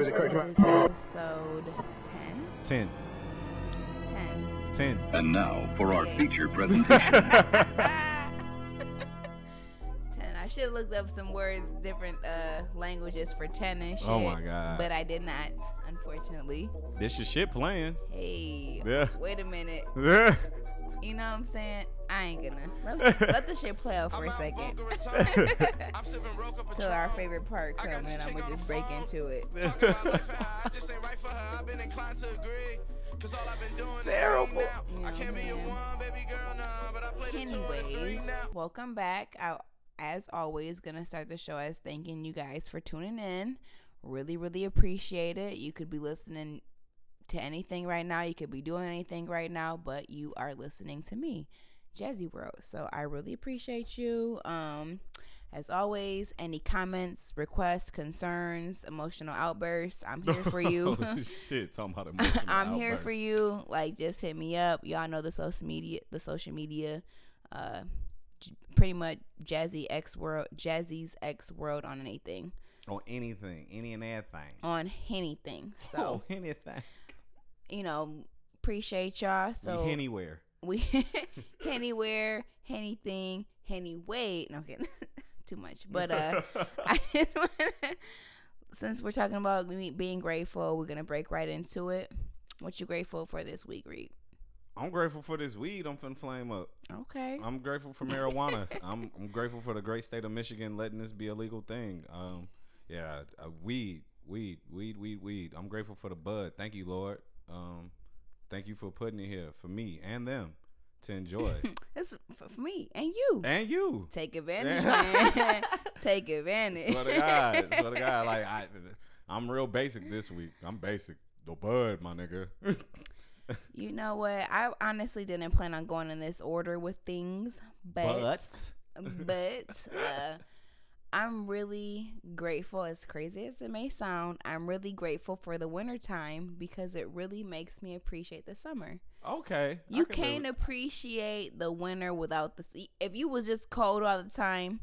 with the correct This is episode 10. 10. 10. 10. And now for our feature presentation. 10. I should have looked up some words, different uh, languages for 10 and shit. Oh my God. But I did not, unfortunately. This your shit playing. Hey. Yeah. Wait a minute. Yeah. You know what I'm saying? I ain't gonna. Let, let the shit play out for a second. Till our favorite part comes and I'm gonna just break into it. Cause all I've been doing Terrible. You know, man. Anyways, welcome back. I, as always, gonna start the show as thanking you guys for tuning in. Really, really appreciate it. You could be listening to anything right now. You could be doing anything right now, but you are listening to me, Jazzy World. So I really appreciate you. Um, as always, any comments, requests, concerns, emotional outbursts, I'm here for you. oh, shit. Talking about emotional I'm here for you. Like, just hit me up. Y'all know the social media, the social media, uh, j- pretty much Jazzy X World, Jazzy's X World on anything, On anything. Any and everything. on anything. So oh, anything. You know, appreciate y'all. So we anywhere. we anywhere, anything, anyway. No I'm kidding. Too much, but uh, I just wanna, since we're talking about me being grateful, we're gonna break right into it. What you grateful for this week, Reed? I'm grateful for this weed. I'm finna flame up. Okay. I'm grateful for marijuana. I'm I'm grateful for the great state of Michigan letting this be a legal thing. Um, yeah, uh, weed, weed, weed, weed, weed. I'm grateful for the bud. Thank you, Lord. Um, thank you for putting it here for me and them to enjoy, It's for, me and you. and you. Take advantage, man. Take advantage. Swear to God, swear to God, like I, I'm real basic this week. I'm basic. The bud, my nigga. you know what? I honestly didn't plan on going in this order with things, but but uh, I'm really grateful. As crazy as it may sound, I'm really grateful for the winter time because it really makes me appreciate the summer. okay, You can can't appreciate the winter without the. If you was just cold all the time,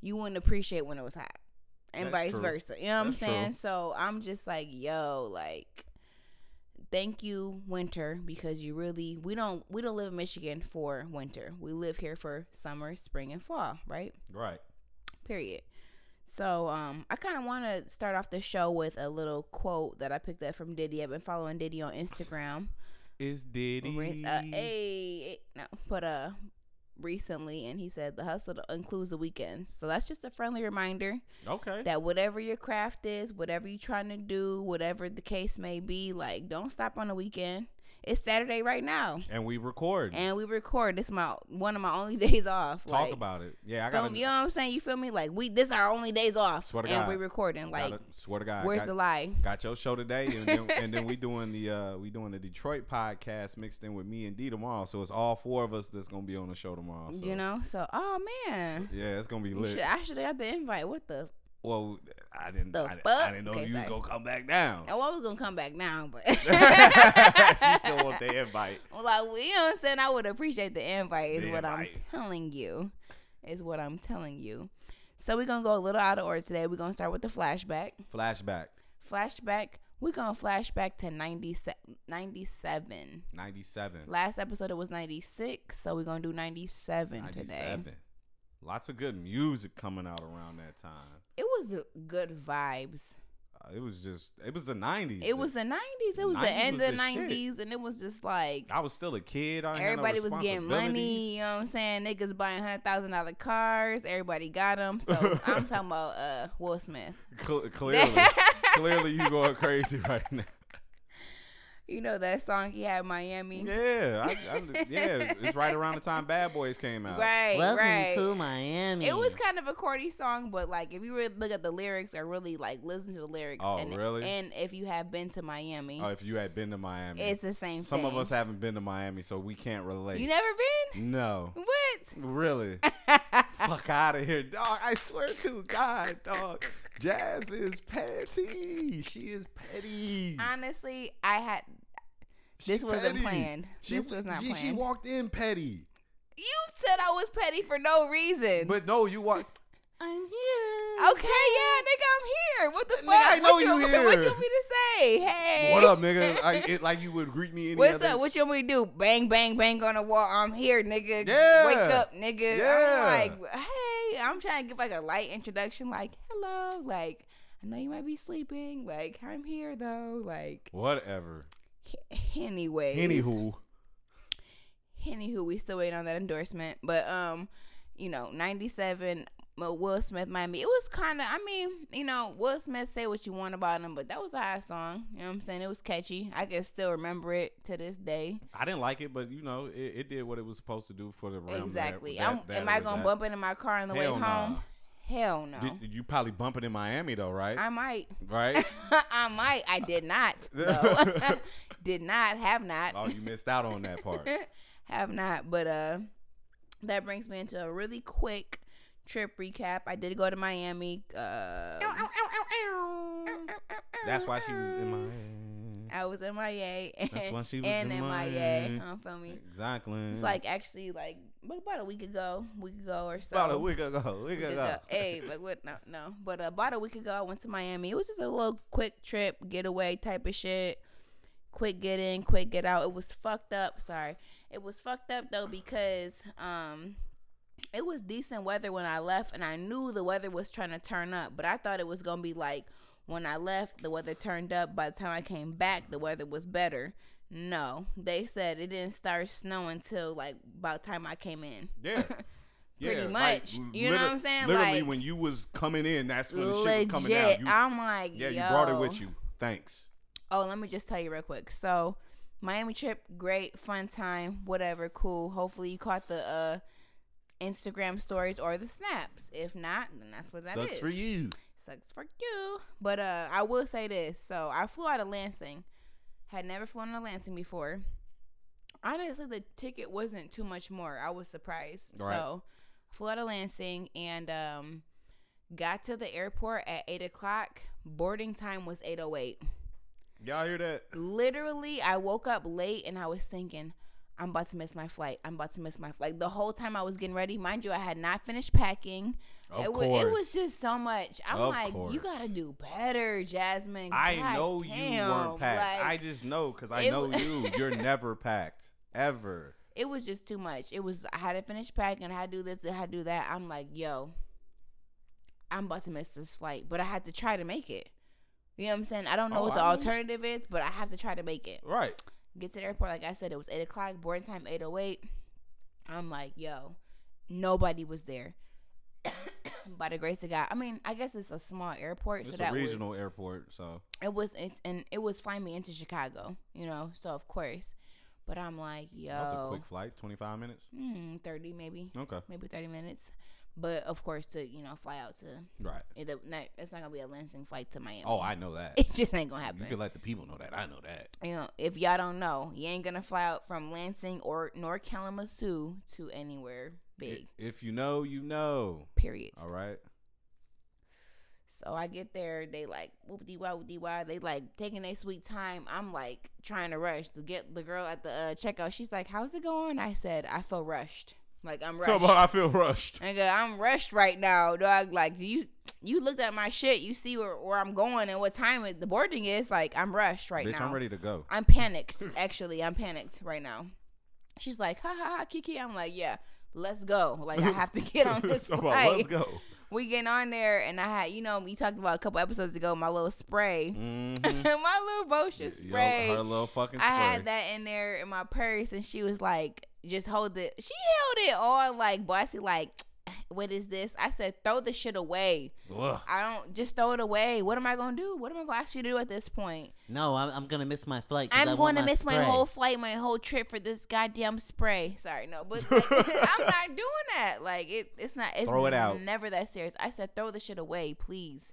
you wouldn't appreciate when it was hot, and That's vice true. versa. You know what That's I'm saying? true. So I'm just like, yo, like, thank you, winter, because you really we don't we don't live in Michigan for winter. We live here for summer, spring, and fall, right? Right. Period. So um, I kind of want to start off the show with a little quote that I picked up from Diddy. I've been following Diddy on Instagram. Is Diddy? Rinse- Uh, hey, no, but uh, recently, and he said the hustle includes the weekends. So that's just a friendly reminder Okay. that whatever your craft is, whatever you're trying to do, whatever the case may be, like don't stop on the weekend. It's Saturday right now, and we record. and we record. This is my one of my only days off. Talk like, about it. Yeah, I got. You know what I'm saying? You feel me? Like we, this our only days off, Swear to and God. we recording. Like, Gotta- swear to God. where's got, the lie? got your show today, and then, and then we doing the uh we doing the Detroit podcast mixed in with me and D tomorrow. So it's all four of us that's gonna be on the show tomorrow. So, You know? So, oh man, Yeah, it's gonna be lit. should, I should have got the invite. What the? Well, I didn't. The I, I didn't know Okay, you was gonna come back down. Oh, I was gonna come back now, but she still want the invite. well, like well, you know what I'm saying. I would appreciate the invite. Is The what I'm telling you. Is what I'm telling you. So we're gonna go a little out of order today. We're gonna start with the flashback. Flashback. Flashback. We're gonna flashback to 97. 97. Ninety-seven. Last episode it was 96, so we're gonna do 97, today. Ninety-seven. Lots of good music coming out around that time. It was good vibes. Uh, it was just. It was the nineties. It was the 90s. It was the end of the 90s, and it was just like I was still a kid. I ain't no everybody was getting money. You know what I'm saying? Niggas buying hundred thousand dollar cars. Everybody got them. So I'm talking about uh Will Smith. Cl- clearly, clearly, you going crazy right now. You know that song he had Miami. Yeah, I, I, yeah. It's right around the time Bad Boys came out. Right, Welcome right. to Miami. It was kind of a corny song, but like if you really look at the lyrics or really like listen to the lyrics, Oh, and really? and if you have been to Miami, Oh, if you had been to Miami, it's the same. some thing. of us haven't been to Miami, so we can't relate. You never been? no, What? really. Fuck out of here, dog. I swear to God, dog. Jazz is petty. She is petty. Honestly, I had. She this wasn't petty. planned. She, This was not she, She walked in petty. You said I was petty for no reason. But no, you walked. I'm here. Okay, yeah, nigga, I'm here. What the fuck? Nigga, I know what you What here. you want me to say? Hey, What up, nigga? I, it, like you would greet me any What's other. up? What you want me to do? Bang, bang, bang on the wall. I'm here, nigga. Yeah. Wake up, nigga. Yeah. I'm like, hey, I'm trying to give like a light introduction, like, hello, like, I know you might be sleeping, like, I'm here though, like, Whatever. h- anyways. Anywho, Anywho, we still waiting on that endorsement, but um, you know, '97, Will Smith, Miami. It was kind of, I mean, you know, Will Smith say what you want about him, but that was a high song. You know what I'm saying? It was catchy. I can still remember it to this day. I didn't like it, but you know, it, it did what it was supposed to do for the realm. exactly. That, that, that am I gonna bump it in my car on the Hell way nah. home? Hell no. Did, you probably bump it in Miami though, right? I might. right? I might. I did not. though. did not. Have not. oh, you missed out on that part. have not. But uh that brings me into a really quick trip recap. I did go to Miami. Uh, That's why she was in Miami. I was in MIA and, That's why she was and in MIA. Miami. Uh, feel me? Exactly. It's like actually like about a week ago, week ago or so. about a week ago. Week Week ago. ago. Hey, but what? No, no. But uh, about a week ago, I went to Miami. It was just a little quick trip, getaway type of shit. Quick get in, quick get out. It was fucked up. Sorry, it was fucked up though because um, it was decent weather when I left, and I knew the weather was trying to turn up. But I thought it was gonna be like when I left, the weather turned up. By the time I came back, the weather was better. No, they said it didn't start snowing till like by the time I came in. Yeah. Pretty Yeah, much. You know what I'm saying? Literally, Like- when you was coming in, that's when the shit was coming down. You, I'm like, yeah, you brought it with you. Thanks. Oh, let me just tell you real quick. So, Miami trip, great, fun time, whatever, cool. Hopefully, you caught the uh, Instagram stories or the snaps. If not, then that's what that is. Sucks for you. Sucks for you. But uh, I will say this. So, I flew out of Lansing. Had never flown to Lansing before. Honestly, the ticket wasn't too much more. I was surprised. Right. So, flew out of Lansing and um, got to the airport at eight o'clock. Boarding time was eight oh eight Y'all hear that? literally I woke up late and I was thinking, I'm about to miss my flight. I'm about to miss my flight. The whole time I was getting ready, mind you, I had not finished packing. Of it, course. Was, it was just so much. I'm Of like, you gotta do better, Jasmine. I God know you weren't packed. Like, I just know because I know you. You're never packed ever. it was just too much. It was I had to finish packing. I had to do this. I had to do that. I'm like, yo, I'm about to miss this flight, but I had to try to make it. You know what I'm saying? I don't know Oh, what the I mean- alternative is, but I have to try to make it. Right. Get to the airport like i said it was 8 o'clock boarding time 808 i'm like yo nobody was there by the grace of god i mean i guess it's a small airport It's so a that regional was airport, so it was it's and it was flying me into chicago you know so of course but i'm like yo that's a quick flight. Twenty five minutes. hmm, 30 maybe Okay. maybe 30 minutes but of course to you know fly out to Right. not, it's not gonna be a lansing flight to miami Oh, I know that. it just ain't gonna happen You can let the people know that. I know that. you know, if y'all don't know, you ain't gonna fly out from Lansing or North Kalamazoo to anywhere big. If you know, you know. Period. All right. So I get there, they like whoop dee wah dee wah. They like taking their sweet time. I'm like trying to rush to get the girl at the uh, checkout. She's like, "How's it going?" I said, "I feel rushed. Like I'm rushed." So about I feel rushed. Nigga, I'm rushed right now, dog. Like, do you you looked at my shit? You see where, where I'm going and what time it, the boarding is? Like, I'm rushed right Bitch, now. I'm ready to go. I'm panicked. Actually, I'm panicked right now. She's like, ha ha ha, Kiki. I'm like, yeah, let's go. Like, I have to get on this So about, flight. Let's go. We get on there, and I had, you know, we talked about a couple episodes ago, my little spray, Mm-hmm. my little Boscia spray. her little fucking spray. I had that in there in my purse, and she was like, just hold it. She held it all like bossy, like, what is this? I said, throw the shit away. Ugh. I don't just throw it away. What am I gonna do? What am I gonna ask you to do at this point? No, I'm, I'm gonna miss my flight. I I'm going to miss my whole flight, my whole trip for this goddamn spray. Sorry, no, but like, I'm not doing that. Like it, it's not. It's Throw it out. Never that serious. I said throw the shit away, please.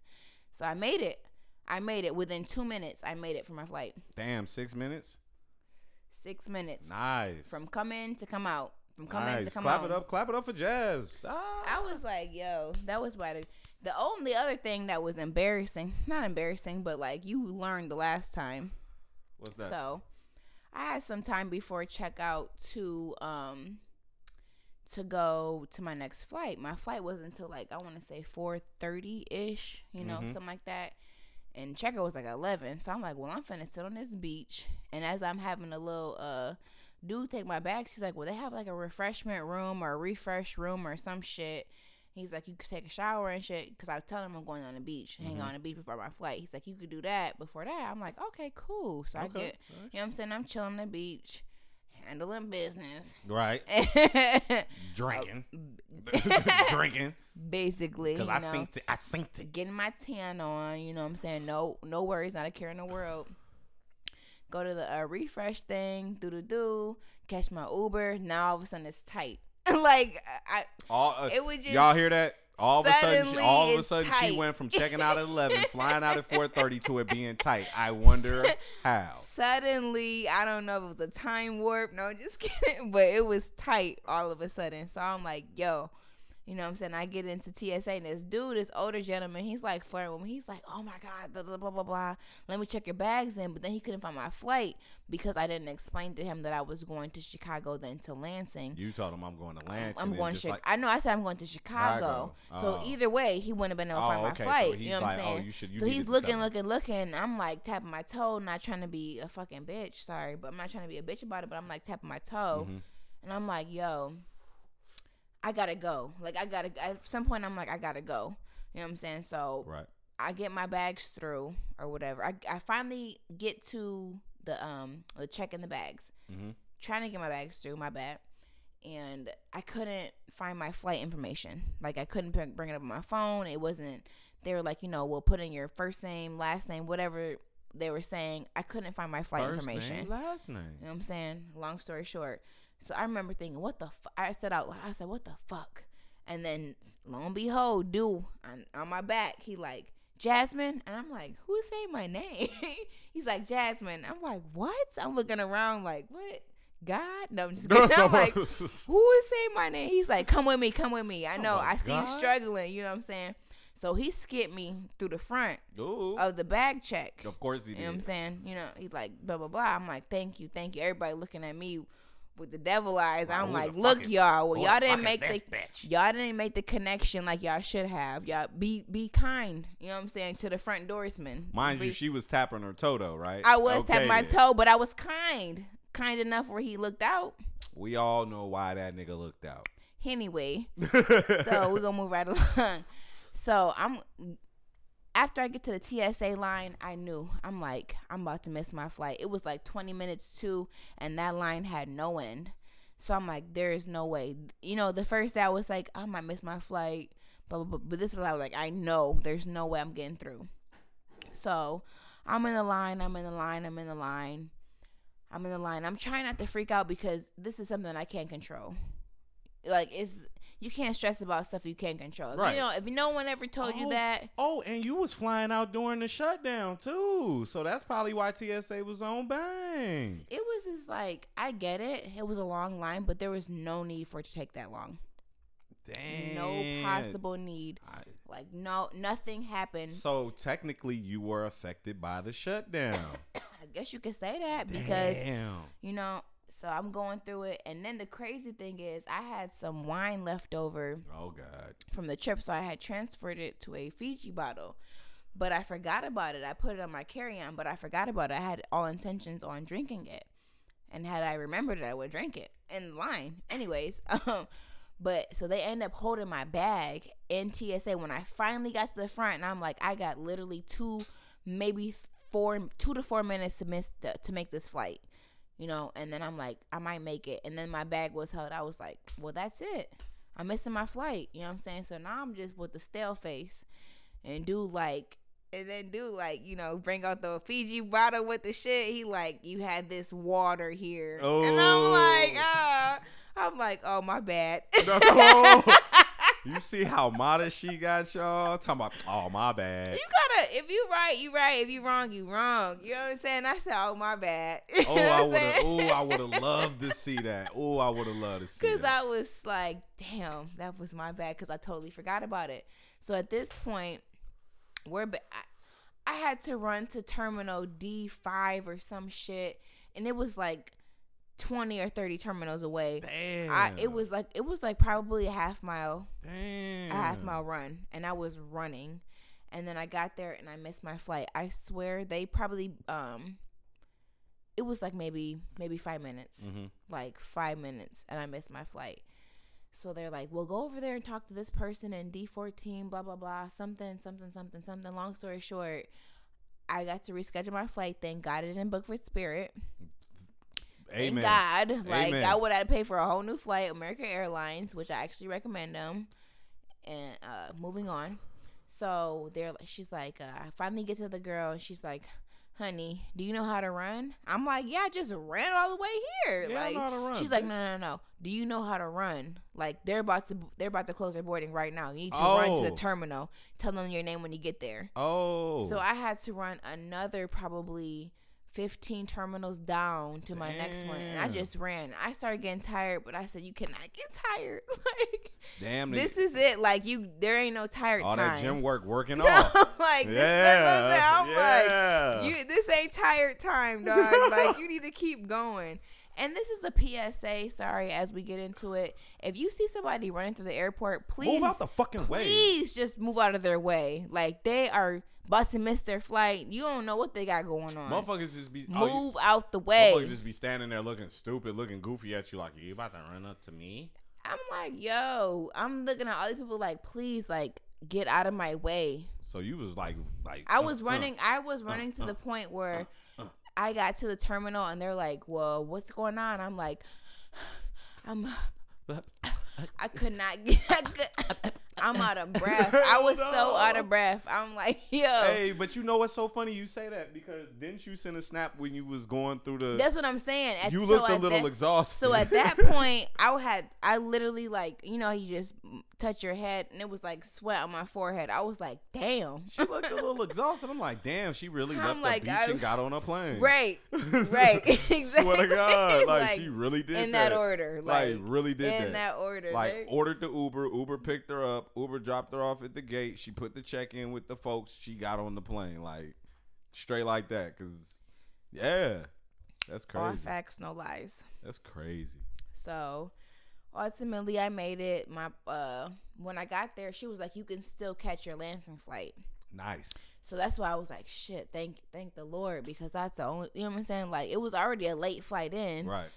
So I made it. I made it within two minutes. I made it for my flight. Damn, six minutes. Six minutes Nice. from come in to come out. From come in to come Clap out. Clap it up. Clap it up for Jazz. Ah. I was like, yo, that was by the. The only other thing that was embarrassing, not embarrassing, but like you learned the last time. What's that? So I had some time before checkout to um to go to my next flight. My flight wasn't until like I want to say four thirty ish, you know, Mhm. something like that. And checker was like eleven, so I'm like, well, I'm finna sit on this beach. And as I'm having a little uh dude take my bag, she's like, well, they have like a refreshment room or a refresh room or some shit. He's like, you could take a shower and shit. Because I was telling him I'm going on the beach, hang Mhm. on the beach before my flight. He's like, you could do that before that. I'm like, okay, cool. So I Okay. get, you know what I'm saying? I'm chilling on the beach, handling business. Right. Drinking. Drinking. Basically, Because I know, synced it. I synced it. getting my tan on. You know what I'm saying? No, no worries, not a care in the world. Go to the uh, refresh thing, do do do. Catch my Uber. Now all of a sudden it's tight. like I, All, uh, it was just y'all hear that? All of a sudden, she, all of a sudden, she went from checking out at eleven, flying out at four thirty, to it being tight. I wonder how. suddenly I don't know if it was a time warp. No, just kidding. But it was tight all of a sudden. So I'm like, yo, you know what I'm saying? I get into TSA and this dude, this older gentleman, he's like flirting with me. He's like, oh my God, blah, blah, blah, blah, blah. Let me check your bags in. But then he couldn't find my flight because I didn't explain to him that I was going to Chicago, then to Lansing. You told him I'm going to Lansing. I'm going to. like, I know. I said I'm going to Chicago. Chicago. So Oh. either way, he wouldn't have been able to Oh, find my okay, so flight. he's you know what I'm like, oh, saying? you should- you so he's looking, looking, looking. I'm like tapping my toe, not trying to be a fucking bitch. Sorry, but I'm not trying to be a bitch about it. But I'm like tapping my toe, Mhm. and I'm like, yo, I gotta go. Like I gotta. At some point, I'm like, I gotta go. You know what I'm saying? So right. I get my bags through or whatever. I, I finally get to the um the check in the bags. Mhm. Trying to get my bags through. My bad. And I couldn't find my flight information. Like I couldn't bring bring it up on my phone. It wasn't. They were like, you know, we'll put in your first name, last name, whatever they were saying. I couldn't find my flight First information. name, last name. You know what I'm saying? Long story short. So I remember thinking, what the fuck? I said out loud, I said, what the fuck? And then lo and behold, dude on, on my back, he like, Jasmine? And I'm like, who's saying my name? He's like, Jasmine. I'm like, what? I'm looking around like, what? God? No, I'm just kidding. I'm like, who is saying my name? He's like, come with me, come with me. I Oh know, my I see you struggling. You know what I'm saying? So he skipped me through the front Ooh. of the bag check. Of course he You know what I'm saying? You know, he's like, blah, blah, blah. I'm like, thank you, thank you. Everybody looking at me with the devil eyes. I'm like, look, y'all. Well, y'all didn't make the bitch? y'all didn't make the connection like y'all should have. Y'all be be kind. You know what I'm saying to the front doorsman. Mind Be- you, she was tapping her toe though, right? I was Okay tapping my toe, but I was kind, kind enough where he looked out. We all know why that nigga looked out. Anyway, so we're gonna move right along. So I'm after I get to the TSA line, I knew I'm like I'm about to miss my flight. It was like 20 minutes to, and that line had no end. So I'm like, there is no way. You know, the first day I was like, I might miss my flight, blah blah. But this was I was like, I know there's no way I'm getting through. So I'm in the line. I'm in the line. I'm in the line. I'm in the line. I'm trying not to freak out because this is something I can't control. Like it's you can't stress about stuff you can't control. If Right. You know, if no one ever told you Oh, that, Oh, and you was flying out during the shutdown too, so that's probably why TSA was on bang. it was just like I get it. It was a long line, but there was no need for it to take that long. Damn. No possible need. I- Like no, nothing happened. so technically, you were affected by the shutdown. I guess you could say that because Damn. you know. So I'm going through it, and then the crazy thing is, I had some wine left over Oh God. from the trip, so I had transferred it to a Fiji bottle. But I forgot about it. I put it on my carry-on, but I forgot about it. I had all intentions on drinking it, and had I remembered it, I would drink it in line. Anyways, um, but so they end up holding my bag in TSA when I finally got to the front, and I'm like, I got literally two, maybe four, two to four minutes to miss the, to make this flight. You know, and then I'm like, I might make it. And then my bag was held. I was like, well, that's it. I'm missing my flight. You know what I'm saying? So now I'm just with the stale face and do like and then do like, you know, bring out the Fiji bottle with the shit. He like, you had this water here. And I'm oh. like, Oh. I'm like, oh my bad. No. you see how modest she got, y'all? Talking about, oh my bad. You if you right, you right. If you wrong, you wrong. You know what I'm saying? I said, oh my bad. You Oh, I would have. Oh, I would have loved to see that. Oh, I would have loved to see Because. I was like, damn, that was my bad because I totally forgot about it. So at this point, we're ba- I, I had to run to terminal D5 or some shit. And it was like twenty or thirty terminals away. Damn. I it was like it was like probably a half mile Damn. a half mile run and I was running and then I got there and I missed my flight. I swear they probably um it was like maybe maybe 5 minutes. Mm-hmm. Like 5 minutes and I missed my flight. So they're like, "Well, go over there and talk to this person in D14 blah blah blah something something something something." Long story short, I got to reschedule my flight, then got it in book for Spirit. Amen. Thank God. Like Amen. I would have to pay for a whole new flight, American Airlines, which I actually recommend them. And uh moving on. So they're like she's like, uh, I finally get to the girl and she's like, Honey, do you know how to run? I'm like, Yeah, I just ran all the way here. Yeah, I know how to run, she's like. No, no, no. Do you know how to run? Like they're about to they're about to close their boarding right now. You need to run to the Oh. terminal. Tell them your name when you get there. Oh. So I had to run another probably 15 terminals down to my next one. And I just ran. I started getting tired, but I said, You cannot get tired. like, Damn. this is it. Like, you, there ain't no tired all time. that gym work working No, off. like, this, yeah. I'm yeah. Like, you, this ain't tired time, dog. like, you need to keep going. And this is a PSA. Sorry, as we get into it, if you see somebody running through the airport, please Move out the fucking way. please just move out of their way. Like they are about to miss their flight. You don't know what they got going on. Motherfuckers just be oh, Move out the way. Motherfuckers just be standing there looking stupid, looking goofy at you, like you about to run up to me. I'm like, yo, I'm looking at all these people like, please, like, get out of my way. So you was like, like I uh, was uh. running. I was uh, running to uh, the point uh, where I got to the terminal and they're like, well, what's going on? I'm like, I'm. I could not get. I could, I'm out of breath. I was so out of breath. I'm like, yo. Hey, but you know what's so funny? You say that because didn't you send a snap when you was going through the? That's what I'm saying. At- you so looked a little that- exhausted. So at that point, I had I literally like you know you just touch your head and it was like sweat on my forehead. I was like, damn. she looked a little exhausted. I'm like, damn, she really I'm left like, the beach I- and got on a plane. Right, right. exactly. Swear to God, like, she really did in that. that order. Like, Like, really did in that. that order. Like ordered the Uber. Uber picked her up. Uber dropped her off at the gate. She put the check in with the folks. She got on the plane. Like straight like that. Cause yeah, that's crazy. all facts, no lies. That's crazy. So ultimately, I made it. My uh, when I got there, she was like, "You can still catch your Lansing flight." Nice. So that's why I was like, "Shit, thank thank the Lord," because that's the only. You know what I'm saying? Like it was already a late flight in. Right.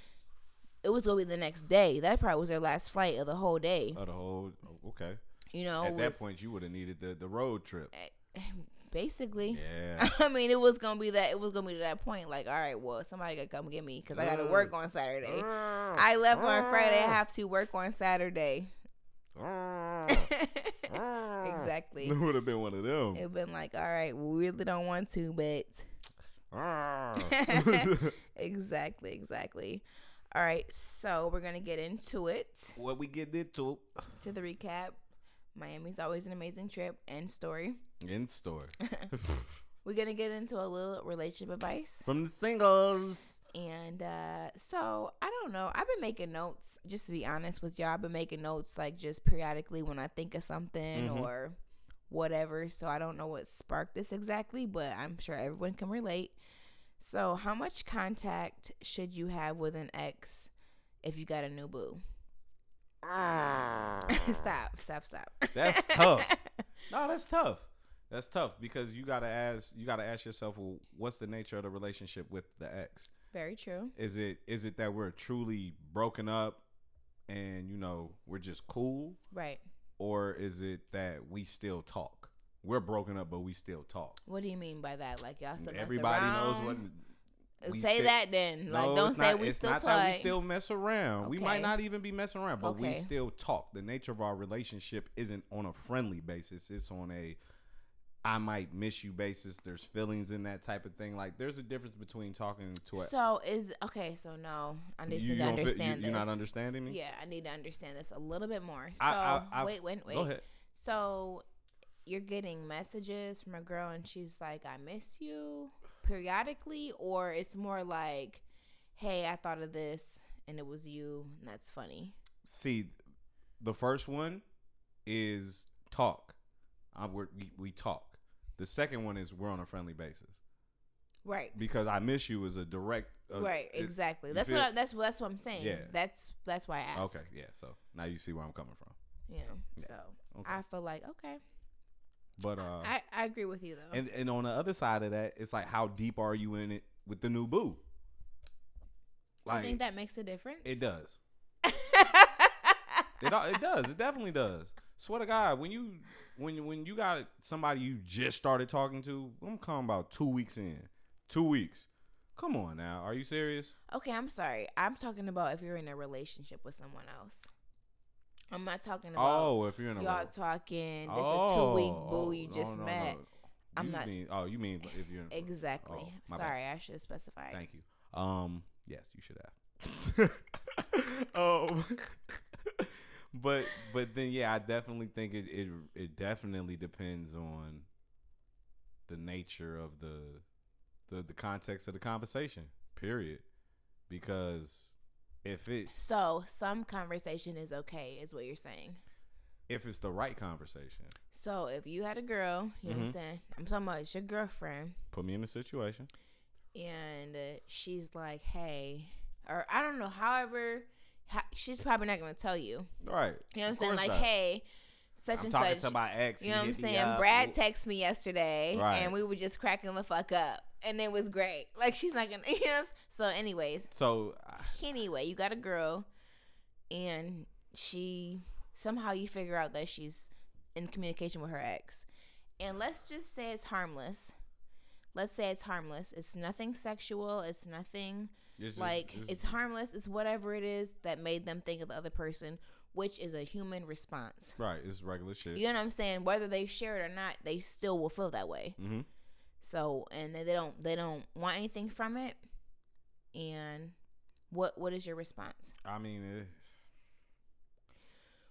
It was gonna be the next day. That probably was their last flight of the whole day. Oh, the whole okay. You know, At it that point, you would have needed the the road trip. Eh, basically. Yeah. I mean, it was gonna be that. It was gonna be to that point. Like, all right, well, somebody gotta come get me because I gotta work on Saturday. I left on Friday. I have to work on Saturday. exactly. It would have been one of them. It'd been like, all right, we really don't want to, but ah. exactly, exactly. All right, so we're gonna get into it. what we get into To the recap, Miami's always an amazing trip. End story. in store We're gonna get into a little relationship advice. from the singles. And uh, so I don't know. I've been making notes, just to be honest with y'all. I've been making notes like just periodically when I think of something Mhm. or whatever. So I don't know what sparked this exactly, but I'm sure everyone can relate. So, how much contact should you have with an ex if you got a new boo? Stop, stop, stop. That's tough. No, that's tough. That's tough because you gotta ask. You gotta ask yourself, well, what's the nature of the relationship with the ex? Very true. Is it is it that we're truly broken up, and you know we're just cool, Right. or is it that we still talk? We're broken up, but we still talk. What do you mean by that? Like y'all still mess Everybody knows what. Say that then. Like No, don't say not- we it's still not talk. that we still mess around. We might not even be messing around, but we still talk. The nature of our relationship isn't on a friendly basis. It's on a I might miss you basis. There's feelings in that type of thing. Like there's a difference between talking to a So is okay. So no, I need you, to you understand you, this. You're not understanding me. Yeah, I need to understand this a little bit more. So I- I- wait, wait, wait. Go ahead. So you're getting messages from a girl, and she's like, "I miss you," periodically, or it's more like, "Hey, I thought of this, and it was you, and that's funny." See, the first one is talk. I, we're, we we talk. The second one is we're on a friendly basis. Right. because I miss you is a direct. Uh, right. Exactly. you That's feel- what. I, that's that's what I'm saying. Yeah. That's that's why I asked. Okay, yeah. So now you see where I'm coming from. Yeah. Yeah. So Okay. I feel like okay. But uh, I I agree with you though. and and on the other side of that, it's like how deep are you in it with the new boo? I Like think that makes a difference. it does. It it does. It definitely does. Swear to God, when you when when you got somebody you just started talking to, I'm coming about two weeks in, two weeks. Come on now, are you serious? okay, I'm sorry. I'm talking about if you're in a relationship with someone else. I'm not talking about Oh, if you're in a y'all talking. It's oh, a two week boo you just no, met. no. I'm You not- Mean, oh, you mean if you're in, Exactly. Oh, my bad. sorry, I should specify. Thank you. Um, yes, you should have. um, but but then yeah, I definitely think it it it definitely depends on the nature of the the the context of the conversation. Period. Because if it So some conversation is okay, is what you're saying. if it's the right conversation, So if you had a girl, you know what I'm Mhm. saying? I'm talking about it's your girlfriend, put me in a situation. and uh, she's like, "Hey," or I don't know. However, ha- she's probably not gonna tell you. Right. You know what I'm saying? Like, not. hey, such I'm and talking such. to my ex. you know what I'm saying? Brad texted me yesterday, Right. and we were just cracking the fuck up, and it was great. Like she's not gonna, you know. What I'm s- so, anyways, So uh, anyway, you got a girl, and she somehow you figure out that she's in communication with her ex, and let's just say it's harmless. Let's say it's harmless. It's nothing sexual. It's nothing it's just- like it's harmless. It's whatever it is that made them think of the other person, which is a human response. right. It's regular shit. You know what I'm saying? Whether they share it or not, they still will feel that way. Mm-hmm. So, and they they don't they don't want anything from it. And what what is your response? I mean, it,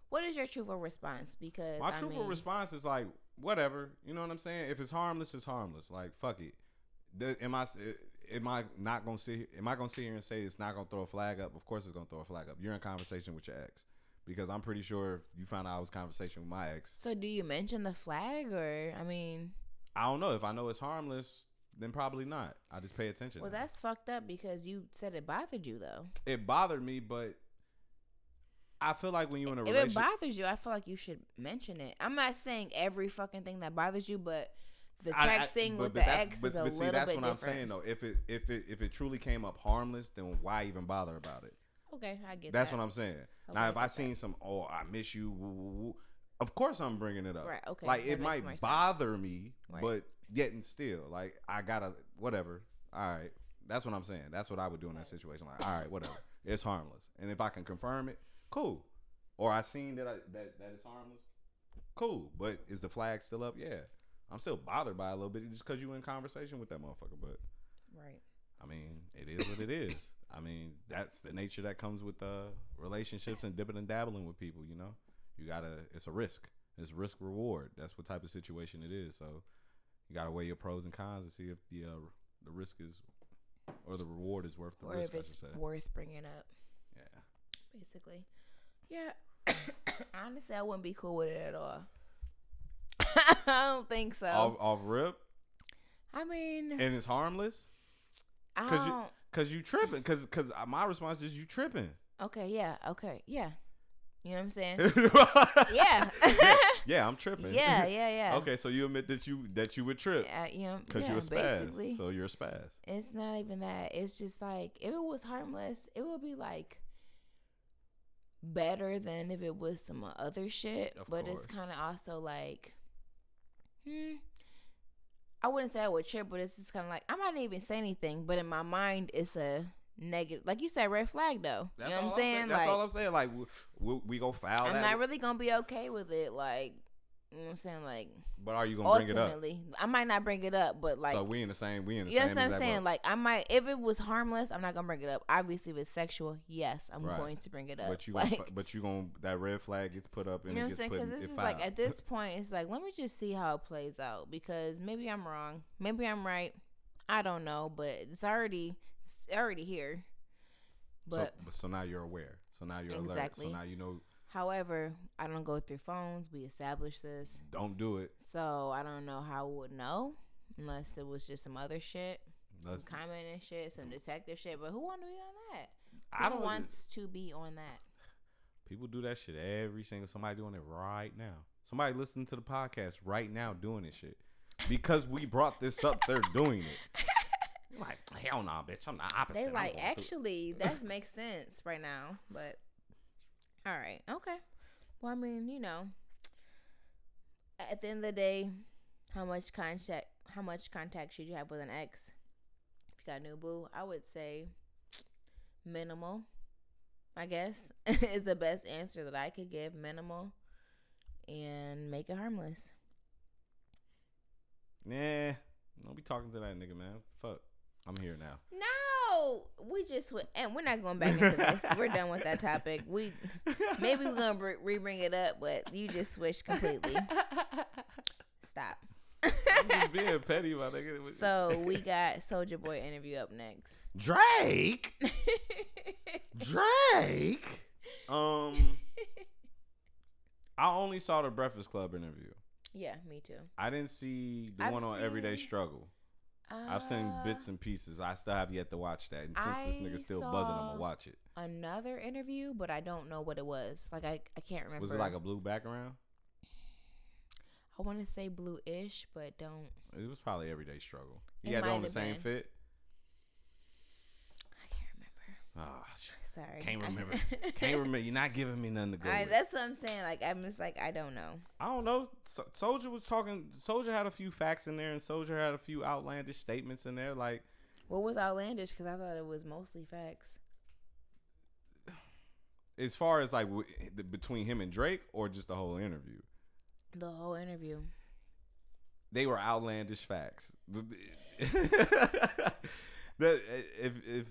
What is your truthful response? Because My I truthful mean, response is like, whatever. You know what I'm saying? If it's harmless, it's harmless. Like, fuck it. The- am I eh, am I not gonna sit? Am I gonna sit here and say it's not gonna throw a flag up? Of course, it's gonna throw a flag up. You're in conversation with your ex because I'm pretty sure if you found out I was conversation with my ex, So, do you mention the flag, or I mean, I don't know if I know it's harmless. Then probably not. I just pay attention. well, now. that's fucked up because you said it bothered you though. it bothered me, but I feel like when you're in a relationship. If it bothers you, I feel like you should mention it. I'm not saying every fucking thing that bothers you, but the I- I- texting but- with but the ex but- is a but little see, that's bit what different. I'm saying though. If it if it if it truly came up harmless, then why even bother about it? Okay, I get that. That's that. what I'm saying. Okay, now, I if I that. seen some, oh, I miss you, woo, woo, woo, of course I'm bringing it up. Right, okay, Like that it might bother me, Right. but yet and still, like I gotta whatever. All right, that's what I'm saying. That's what I would do in that situation. Like, all right, whatever. It's harmless, and if I can confirm it, cool. Or I seen that I, that that is harmless, cool. But is the flag still up? Yeah, I'm still bothered by a little bit just because you in conversation with that motherfucker. But Right. I mean, it is what it is. I mean, that's the nature that comes with uh, relationships and dipping and dabbling with people. You know, you gotta. It's a risk. It's risk reward. That's what type of situation it is. So you gotta weigh your pros and cons and see if the uh, the risk is or the reward is worth the Or risk. if it's worth bringing up, Yeah. basically. Yeah. Honestly, I wouldn't be cool with it at all. I don't think so. Off, off rip, I mean, and it's harmless because you because you tripping because because my response is you tripping. Okay, yeah, okay, yeah. You know what I'm saying? Yeah. yeah, I'm tripping. yeah, yeah, yeah. Okay, so you admit that you that you would trip Uh, you know, because yeah, you're a spaz. basically. So you're a spaz. It's not even that. It's just like if it was harmless, it would be like better than if it was some other shit. Of but it's kind of also like, hmm. I wouldn't say I would trip, but it's just kind of like I might not even say anything, but in my mind, it's a negative. Like you said, red flag though. That's you know what I'm saying? That's like all I'm saying. Like we, we, we go foul I'm not really gonna be okay with it. Like you know what I'm saying? Like but are you gonna bring it up? I might not bring it up, but like so we in the same. We in the you know same. what I'm saying? Like I might if it was harmless, I'm not gonna bring it up. Obviously, if it's sexual, yes, I'm Right. going to bring it up. but you, like, gonna, but you gonna that red flag gets put up and you know what I'm saying? Because this is like at this point, it's like let me just see how it plays out because maybe I'm wrong, maybe I'm right. I don't know, but it's already it's already here. so, But but so now you're aware. So now you're alert. So now you know. however, I don't go through phones. We established this, Don't do it. so I don't know how I would know unless it was just some other shit. Some comment and shit, some detective shit. But who want to be on that? I Who don't wants to be on that? People do that shit every single. Somebody doing it right now. Somebody listening to the podcast right now doing this shit because we brought this up. They're doing it. You're like hell nah, bitch. I'm the opposite. They like actually that makes sense right now, but all right, okay. Well, I mean, you know, at the end of the day, how much contact how much contact should you have with an ex? If you got a new boo, I would say minimal. I guess is the best answer that I could give. Minimal, and make it harmless. Nah, don't be talking to that nigga, man. Fuck. I'm here now. No, we just went, and we're not going back into this. we're done with that topic. We maybe we're gonna re- re-bring it up, but you just switched completely. Stop. I'm just being petty, my nigga. so we got Soulja Boy interview up next. Drake. Drake. Um, I only saw the Breakfast Club interview. yeah, me too. I didn't see the I've one on Everyday seen- Struggle. I've seen Uh, bits and pieces. I still have yet to watch that. And since this nigga's still buzzing, I'm gonna watch it. another interview, but I don't know what it was. Like I, I can't remember. Was it like a blue background? I want to say blue-ish, but don't. It was probably Everyday Struggle. He It had on the same been. fit. I can't remember. Ah, shit. Sorry, can't remember. can't remember. You're not giving me nothing to go All right, with. that's what I'm saying. Like I'm just like I don't know. I don't know. So- Soulja was talking. Soulja had a few facts in there, and Soulja had a few outlandish statements in there. Like What was outlandish? Because I thought it was mostly facts. as far as like w- the, between him and Drake, or just the whole interview. The whole interview. they were outlandish facts. that if if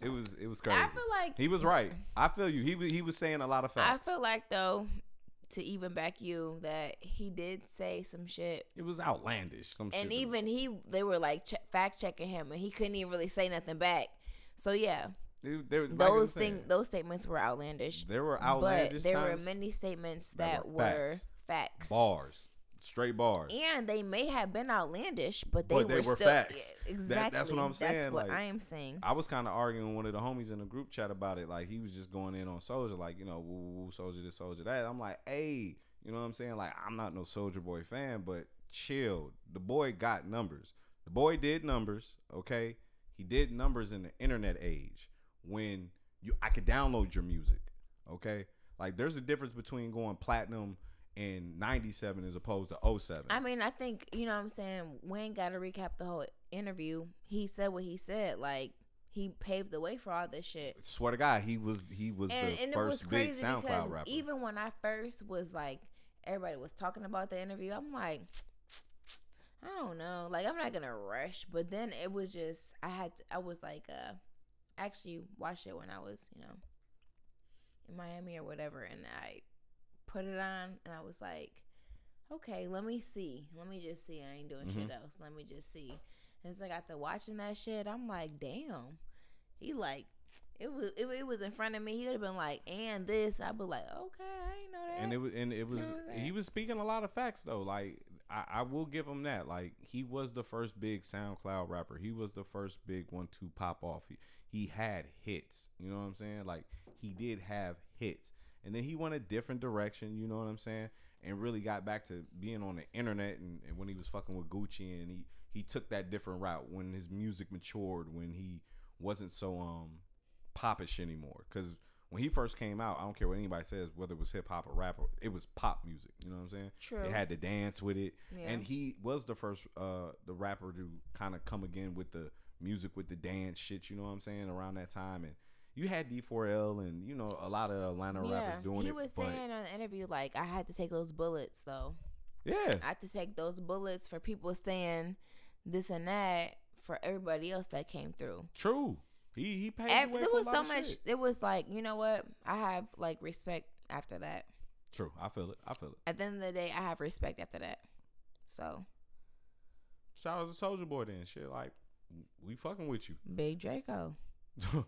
it was it was crazy. I feel like he was right. I feel you. He was he was saying a lot of facts. I feel like though, to even back you, that he did say some shit, it was outlandish. Some and shit even he, they were like che- fact checking him, and he couldn't even really say nothing back. So yeah, were- like those things, those statements were outlandish. There were outlandish. But there were many statements that that, were were facts. facts. bars, straight bars. And they may have been outlandish, but they, But they were, were still facts. Yeah, That- exactly. that's what I'm saying, That's what like- I am saying. I was kind of arguing with one of the homies in the group chat about it. Like he was just going in on Soulja, like you know, woo, woo, Soulja this, Soulja that. I'm like, hey, you know what I'm saying? Like I'm not no Soulja Boy fan, but chill. The boy got numbers. The boy did numbers. Okay, he did numbers in the internet age when you I could download your music. Okay, like there's a difference between going platinum in '97 as opposed to 07. I mean, I think you know what I'm saying. Wayne got to recap the whole interview. He said what he said. Like he paved the way for all this shit. Swear to God, he was he was And, the and it was first big SoundCloud rapper. even when I first was like, everybody was talking about the interview. I'm like, I don't know. Like I'm not gonna rush. But then it was just I had to, I was like, uh, actually watched it when I was you know in Miami or whatever, and I put it on and I was like, okay, let me see. Let me just see. I ain't doing shit Mhm. else. Let me just see. And so I got to watching that shit. I'm like, damn. He like, it was it, it was in front of me. He would have been like, and this. I'd be like, okay, I ain't know that. and it was and it was he was speaking a lot of facts though. Like I, I will give him that. Like he was the first big SoundCloud rapper. He was the first big one to pop off. He he had hits. You know what I'm saying? Like he did have hits. And then he went a different direction, you know what I'm saying? And really got back to being on the internet and, and when he was fucking with Gucci and he he took that different route when his music matured, when he wasn't so um popish anymore. Cause when he first came out, I don't care what anybody says, whether it was hip hop or rap, or, it was pop music. You know what I'm saying? True. It had to dance with it, Yeah. and he was the first, uh, the rapper to kind of come again with the music with the dance shit. You know what I'm saying? Around that time, and you had D4L and you know a lot of Atlanta rappers doing it. he it. was but saying on the interview like I had to take those bullets though. yeah, I had to take those bullets for people saying this and that for everybody else that came through. true. He he paid. Ev- the there was so much. shit. It was like you know what? I have like respect after that. True, I feel it. I feel it. At the end of the day, I have respect after that. So Shout out to Soulja Boy then. Shit, like we fucking with you. Big Draco.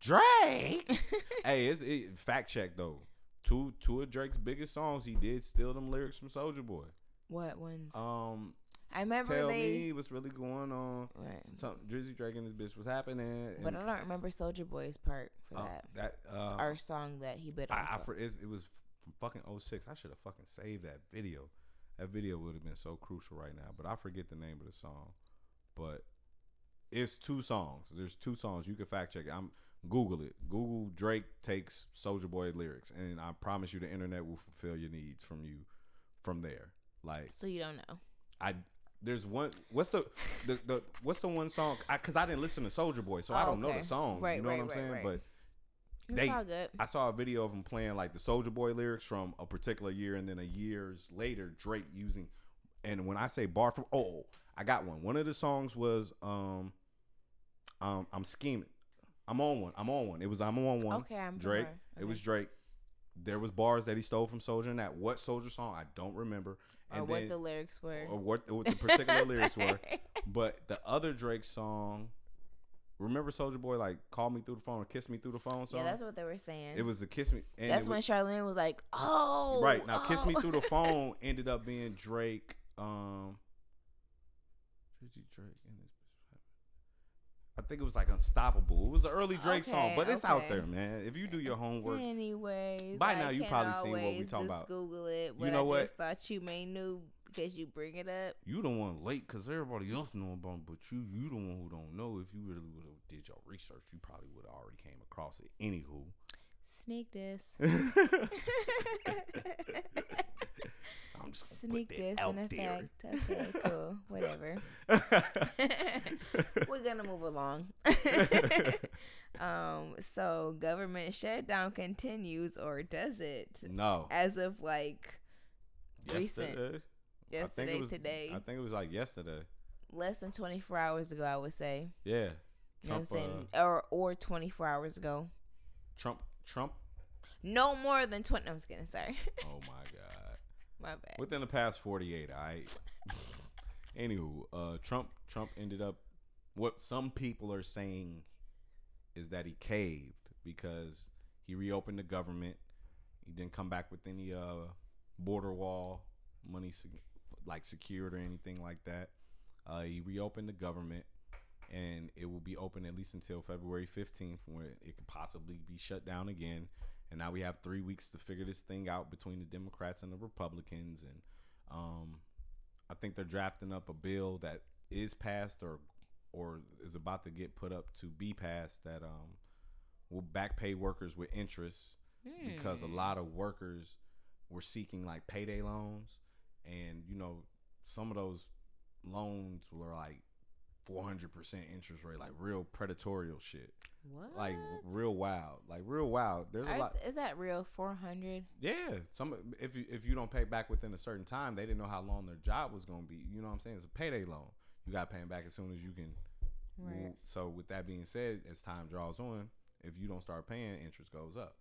Drake. hey, it's it, fact check though. Two two of Drake's biggest songs, he did steal them lyrics from Soulja Boy. What ones? Um, I remember Tell they. me what's really going on. Right. Some Drizzy Drake and this bitch was happening. But I don't remember Soulja Boy's part for uh, that. that uh, our song that he bit I, off. I for, it was from fucking 06. I should have fucking saved that video. That video would have been so crucial right now. But I forget the name of the song. But it's two songs. There's two songs. You can fact check it. I'm Google it. Google Drake takes Soulja Boy lyrics, and I promise you, the internet will fulfill your needs from you from there. Like so you don't know. I. There's one. What's the the, the what's the one song? Because I, didn't listen to Soulja Boy, so I Oh, don't know the songs. Right, you know right, what I'm right, saying? right. But It's They- all good. I saw a video of him playing like the Soulja Boy lyrics from a particular year, and then a years later, Drake using. And when I say bar from, oh, I got one. One of the songs was um, um, I'm scheming. I'm on one. I'm on one. It was I'm on one. Okay, I'm Drake. familiar. It was Drake. There was bars that he stole from Soulja in that. What Soulja song? I don't remember. or what the lyrics were. or what, what the particular lyrics were. But the other Drake song, remember Soulja Boy like call me through the phone or kiss me through the phone song? Yeah, that's what they were saying. it was the kiss me. And that's when was, Charlene was like, "Oh, right now, kiss me oh." through the phone ended up being Drake. Um, Drake and. I think it was like Unstoppable. It was an early Drake song, but it's out there, man. If you do your homework, Anyways, By I now you probably seen what we talking about. Google it. You know I what? just thought you may knew because you bring it up. you the one late because everybody else know about it, but you you the one who don't know. If you really would have did your research, you probably would have already came across it. Anywho. Sneak this. I'm just gonna Sneak this that out in there. effect. Okay, cool. Whatever. We're gonna move along. um, so government shutdown continues or does it? no. As of like recent. Yesterday. I think yesterday, it was, today, I think it was like yesterday. less than twenty four hours ago, I would say. Yeah. You know what I'm saying? uh, or or twenty four hours ago. Trump. Trump. No more than twenty. I'm just kidding. Sorry, Oh my God. my bad. Within the past 48, I. Anywho, uh, Trump. Trump ended up. What some people are saying is that he caved because he reopened the government. He didn't come back with any uh border wall money like secured or anything like that. Uh, he reopened the government, and it will be open at least until February 15th, when it could possibly be shut down again. And now we have three weeks to figure this thing out between the Democrats and the Republicans, and um, I think they're drafting up a bill that is passed or or is about to get put up to be passed that um will back pay workers with interest because a Hmm. lot of workers were seeking like payday loans and you know some of those loans were like 400% interest rate like real predatorial shit What? like real wild like real wild there's a lot is that real? Four hundred. yeah some if you if you don't pay back within a certain time they didn't know how long their job was going to be you know what i'm saying it's a payday loan you got to pay them back as soon as you can Right. So with that being said, as time draws on, if you don't start paying, interest goes up.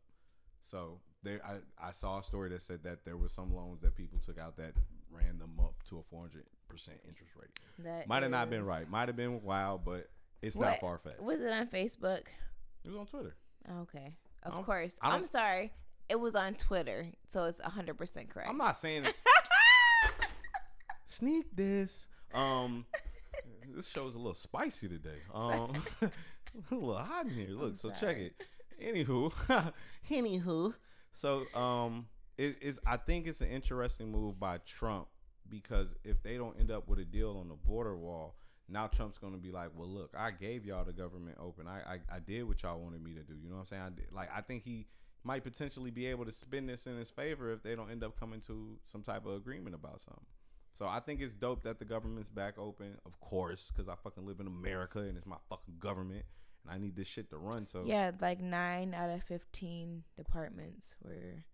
So there, I, I saw a story that said that there were some loans that people took out that ran them up to a four hundred percent interest rate. That Might have not been right. Might have been wild, but it's What? not far fetched. Was it on Facebook? It was on Twitter. Okay. Of I don't- course. I'm sorry. It was on Twitter, so it's 100% correct. I'm not saying it. Sneak this. Um, this show is a little spicy today. Um, a little hot in here. Look, I'm so check it. Anywho, anywho. So um, it is. I think it's an interesting move by Trump because if they don't end up with a deal on the border wall, now Trump's gonna be like, well, look, I gave y'all the government open. I I, I did what y'all wanted me to do. You know what I'm saying? I did, like I think he might potentially be able to spin this in his favor if they don't end up coming to some type of agreement about something. So I think it's dope that the government's back open, of course, because I fucking live in America and it's my fucking government and I need this shit to run. So Yeah, like 9 out of 15 departments were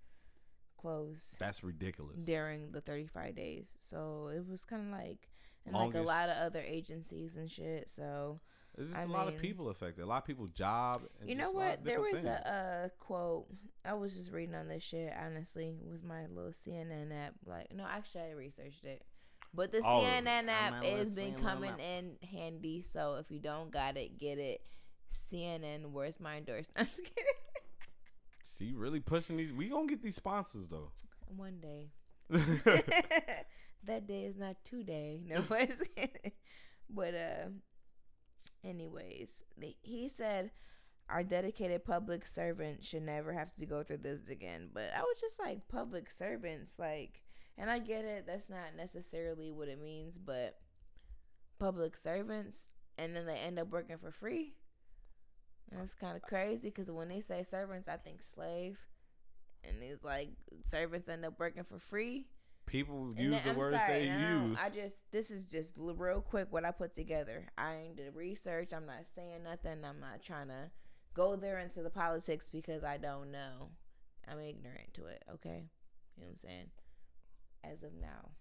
closed that's ridiculous. during the 35 days. So it was kind of like and like a lot of other agencies and shit. So There's just I a lot of people affected. A lot of people job. And you know just a lot what? There was things. a, a quote. I was just reading on this shit. Honestly, it was my little CNN app. Like, no, actually, I researched it. But the Oh, CNN app has been coming in handy. So if you don't got it, get it. CNN, where's my endorsement? I'm just kidding. She really pushing these. We gonna get these sponsors though. One day. that day is not today. No, but but uh, anyways, he said our dedicated public servant should never have to go through this again. But I was just like public servants, like, and I get it. That's not necessarily what it means, but public servants, and then they end up working for free. That's kind of crazy because when they say servants, I think slave, and it's like servants end up working for free. People use then- the I'm words sorry, they now, use. I just this is just real quick what I put together. I ain't did research. I'm not saying nothing. I'm not trying to go there into the politics because I don't know. I'm ignorant to it. Okay, you know what I'm saying. As of now,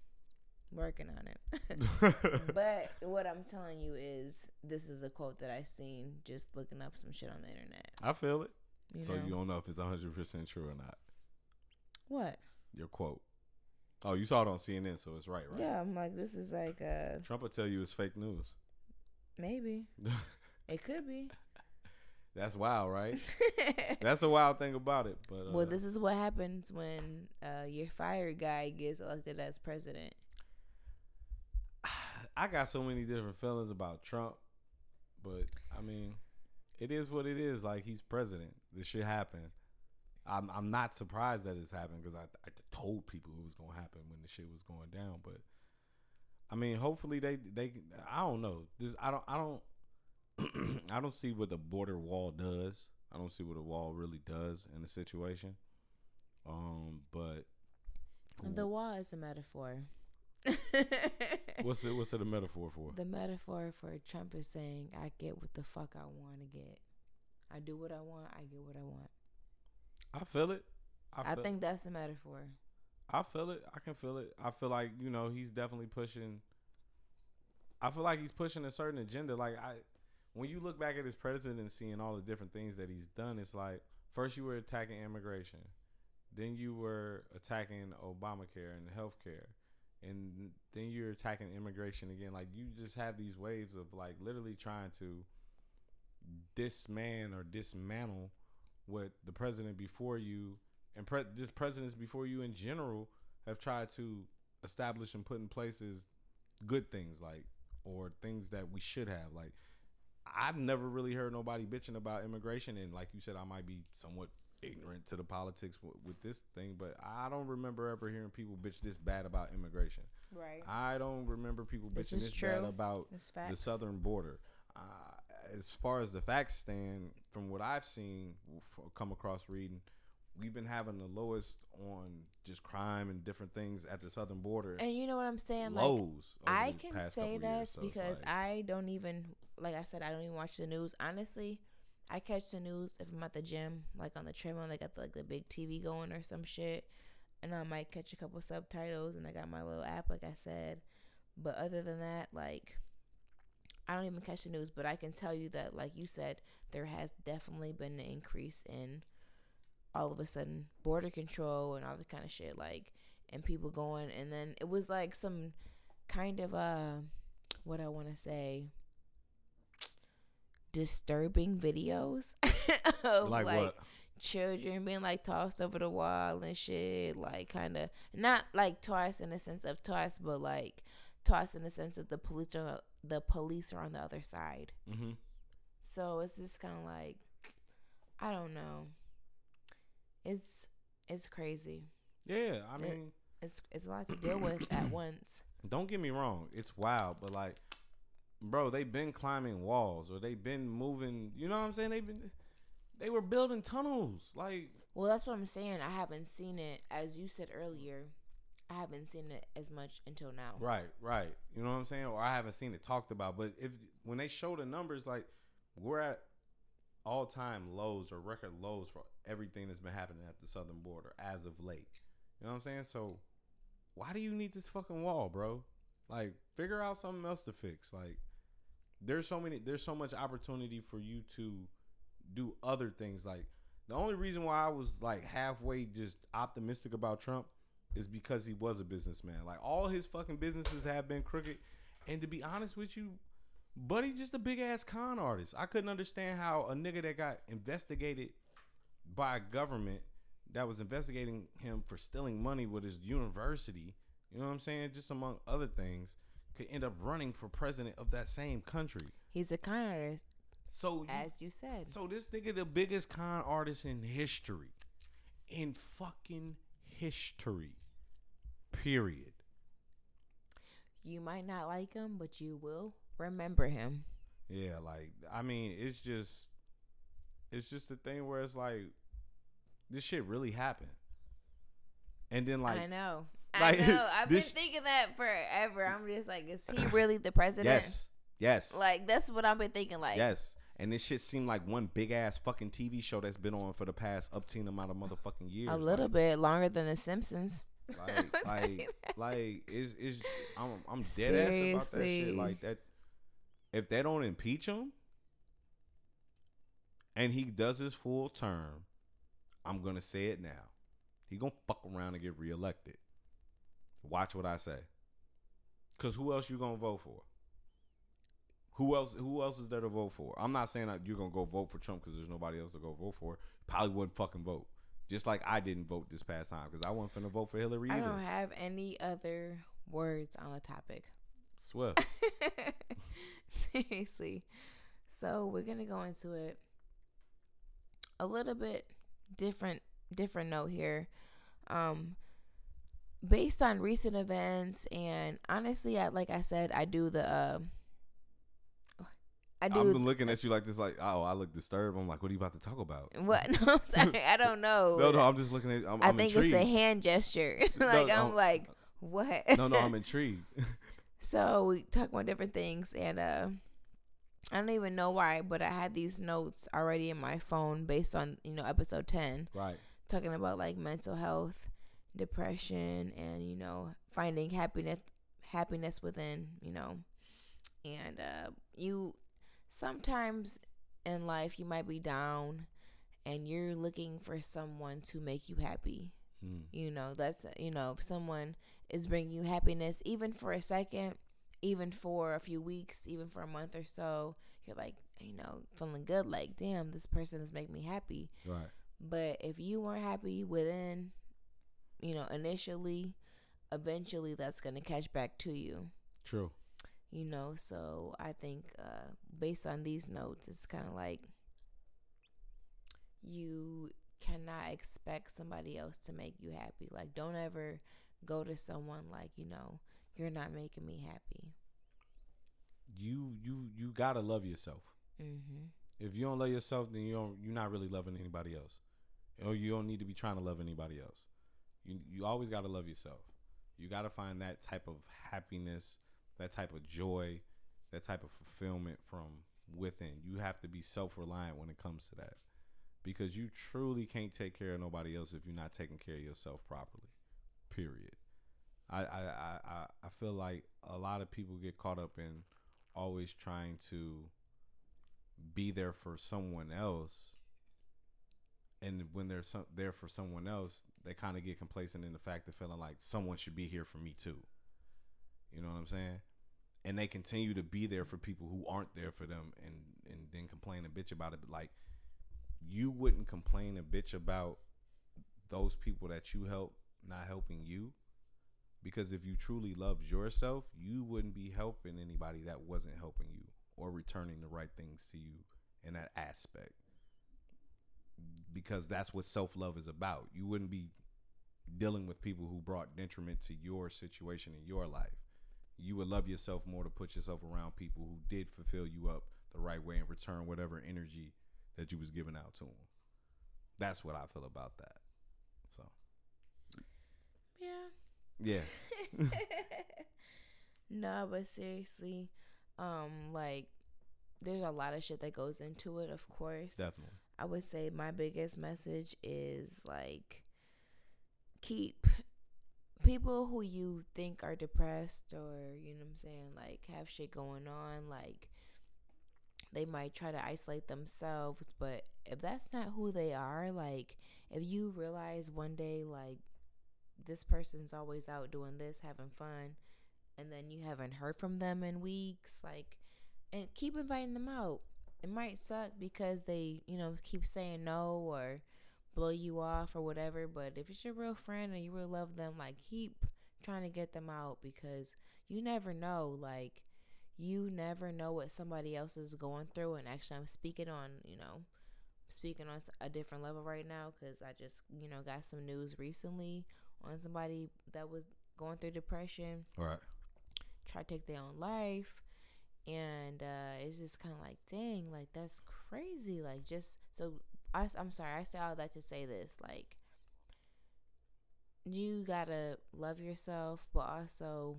working on it. but what I'm telling you is this is a quote that I seen just looking up some shit on the internet. I feel it. You so know? you don't know if it's 100% true or not. what? Your quote. Oh, you saw it on CNN, so it's right, right? Yeah, I'm like this is like uh Trump will tell you it's fake news. maybe it could be. That's wild, right? That's a wild thing about it. But uh, Well, this is what happens when uh, your fire guy gets elected as president. I got so many different feelings about Trump, but I mean, it is what it is. Like he's president. This shit happened. I'm I'm not surprised that it's happened because I I told people it was gonna happen when the shit was going down. But I mean, hopefully they they I don't know. This I don't I don't I don't see what the border wall does. I don't see what a wall really does in the situation. Um, but The wall is a metaphor. what's it what's it a metaphor for? the metaphor for Trump is saying, "I get what the fuck I want to get. I do what I want. I get what I want." I feel it. I, feel- think that's the metaphor. I feel it. I can feel it. I feel like you know he's definitely pushing. I feel like he's pushing a certain agenda. Like I, when you look back at his presidency and all the different things that he's done, it's like first you were attacking immigration, then you were attacking Obamacare and healthcare, and then you're attacking immigration again. Like you just have these waves of like literally trying to disman or dismantle what the president before you and pre- just presidents before you in general have tried to establish and put in places good things like or things that we should have like I've never really heard nobody bitching about immigration and like you said I might be somewhat ignorant to the politics w- with this thing but I don't remember ever hearing people bitch this bad about immigration. Right. I don't remember people This bitching is this bad about the southern border. Uh, as far as the facts stand, from what I've seen, come across reading, we've been having the lowest on just crime and different things at the southern border. And you know what I'm saying? Like, lows. over I can say that so because like- I don't even, like I said, I don't even watch the news. Honestly, I catch the news if I'm at the gym, like on the treadmill, they got the, like the big TV going or some shit, and I might catch a couple subtitles, and I got my little app, like I said. But other than that, like, I don't even catch the news, but I can tell you that, like you said, there has definitely been an increase in all of a sudden border control and all that kind of shit, like, and people going, and then it was like some kind of uh, what I want to say, disturbing videos of like, like, children being like tossed over the wall and shit, like kind of not like tossed in the sense of tossed, but like tossed in the sense of the police are the police are on the other side. Mm-hmm. So it's just kind of like I don't know. It's it's crazy. Yeah, I It- mean, It's it's a lot to deal with at once. don't get me wrong, it's wild, but like, bro, they've been climbing walls or they've been moving. You know what I'm saying? They've been, they were building tunnels. Like, Well, that's what I'm saying. I haven't seen it as you said earlier. I haven't seen it as much until now. Right, right. You know what I'm saying? Or I haven't seen it talked about. But if when they show the numbers, like we're at all time lows or record lows for everything that's been happening at the southern border as of late. You know what I'm saying? So why do you need this fucking wall, bro? Like figure out something else to fix. Like there's so many there's so much opportunity for you to do other things. Like the only reason why I was like halfway just optimistic about Trump is because he was a businessman. Like all his fucking businesses have been crooked. And to be honest with you, Buddy just a big ass con artist. I couldn't understand how a nigga that got investigated by government that was investigating him for stealing money with his university, you know what I'm saying? Just among other things, could end up running for president of that same country. He's a con artist, So you- as you said. so this nigga the biggest con artist in history. In fucking history. Period. You might not like him, but you will remember him. Yeah, like I mean, it's just it's just the thing where it's like this shit really happened. And then like I know. Like, I know. I've this- been thinking that forever. I'm just like, is he really the president? Yes. Yes. Like that's what I've been thinking. Like, yes. And this shit seemed like one big ass fucking TV show that's been on for the past up upteen amount of motherfucking years. a little like, bit longer than The Simpsons. Like, like, like, is is I'm I'm dead ass about that shit. Like that, if they don't impeach him, and he does his full term, I'm gonna say it now. He gonna fuck around and get reelected. Watch what I say. Cause who else you gonna vote for? Who else? Who else is there to vote for? I'm not saying that you're gonna go vote for Trump because there's nobody else to go vote for. Probably wouldn't fucking vote. Just like I didn't vote this past time because I wasn't finna vote for Hillary I either. don't have any other words on the topic. Swear. Seriously. So we're gonna go into it a little bit different different note here. Um based on recent events and honestly I like I said, I do the uh I do I'm looking at you like this, like, oh, I look disturbed. I'm like, what are you about to talk about? what no I'm sorry, I don't know. No, no, I'm just looking at. I'm, I I'm think intrigued. it's a hand gesture. like No, I'm um, like, what? no, no, I'm intrigued. So we talk about different things, and uh, I don't even know why, but I had these notes already in my phone based on you know episode ten, right. talking about like mental health, depression, and you know finding happiness, happiness within, you know, and uh, you sometimes in life you might be down, and you're looking for someone to make you happy. Mm. You know, that's you know, if someone is bringing you happiness, even for a second, even for a few weeks, even for a month or so, you're like, you know, feeling good. Like, damn, this person is making me happy. Right. But if you weren't happy within, you know, initially, eventually that's gonna catch back to you. True. You know, so I think uh, based on these notes, it's kind of like you cannot expect somebody else to make you happy. Like, don't ever go to someone like, you know, you're not making me happy. You you you gotta love yourself. Mm-hmm. If you don't love yourself, then you don't. You're not really loving anybody else. Or you don't need to be trying to love anybody else. You you always gotta love yourself. You gotta find that type of happiness, that type of joy, that type of fulfillment from within. You have to be self reliant when it comes to that. Because you truly can't take care of nobody else if you're not taking care of yourself properly. Period. I, I, I, I- I feel like a lot of people get caught up in always trying to be there for someone else and when they're some, there for someone else they kind of get complacent in the fact of feeling like someone should be here for me too. You know what i'm saying? And they continue to be there for people who aren't there for them and and then complain and bitch about it. But like you wouldn't complain and bitch about those people that you help not helping you. Because if you truly loved yourself you wouldn't be helping anybody that wasn't helping you or returning the right things to you in that aspect because that's what self-love is about. You wouldn't be dealing with people who brought detriment to your situation in your life. You would love yourself more to put yourself around people who did fulfill you up the right way and return whatever energy that you was giving out to them that's what i feel about that. So. Yeah. yeah. No, but seriously, um, like there's a lot of shit that goes into it, of course. definitely I would say my biggest message is like keep people who you think are depressed or you know what I'm saying, like have shit going on, like they might try to isolate themselves, but if that's not who they are, like if you realize one day like this person's always out doing this, having fun, and then you haven't heard from them in weeks, like and keep inviting them out it might suck because they, you know, keep saying no or blow you off or whatever. But if it's your real friend and you really love them, like keep trying to get them out because you never know like you never know what somebody else is going through and actually I'm speaking on, you know, speaking on a different level right now cuz I just, you know, got some news recently on somebody that was going through depression, Right. try to take their own life and uh it's just kind of like dang like that's crazy like just so I, i'm sorry i say all that to say this like you gotta love yourself but also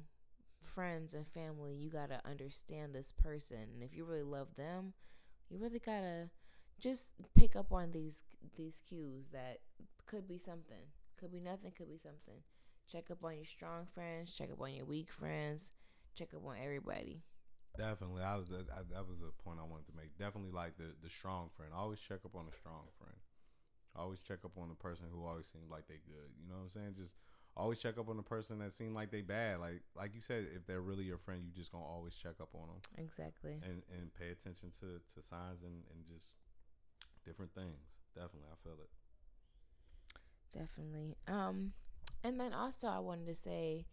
friends and family you gotta understand this person and if you really love them you really gotta just pick up on these these cues that could be something could be nothing could be something. Check up on your strong friends check up on your weak friends check up on everybody Definitely, I was that, I, that was a point I wanted to make. Definitely, like the the strong friend. Always check up on the strong friend. Always check up on the person who always seems like they good. You know what I'm saying? Just always check up on the person that seem like they bad. Like like you said, if they're really your friend, you just gonna always check up on them exactly and and pay attention to to signs and and just different things. Definitely, I feel it. definitely um and then also i wanted to say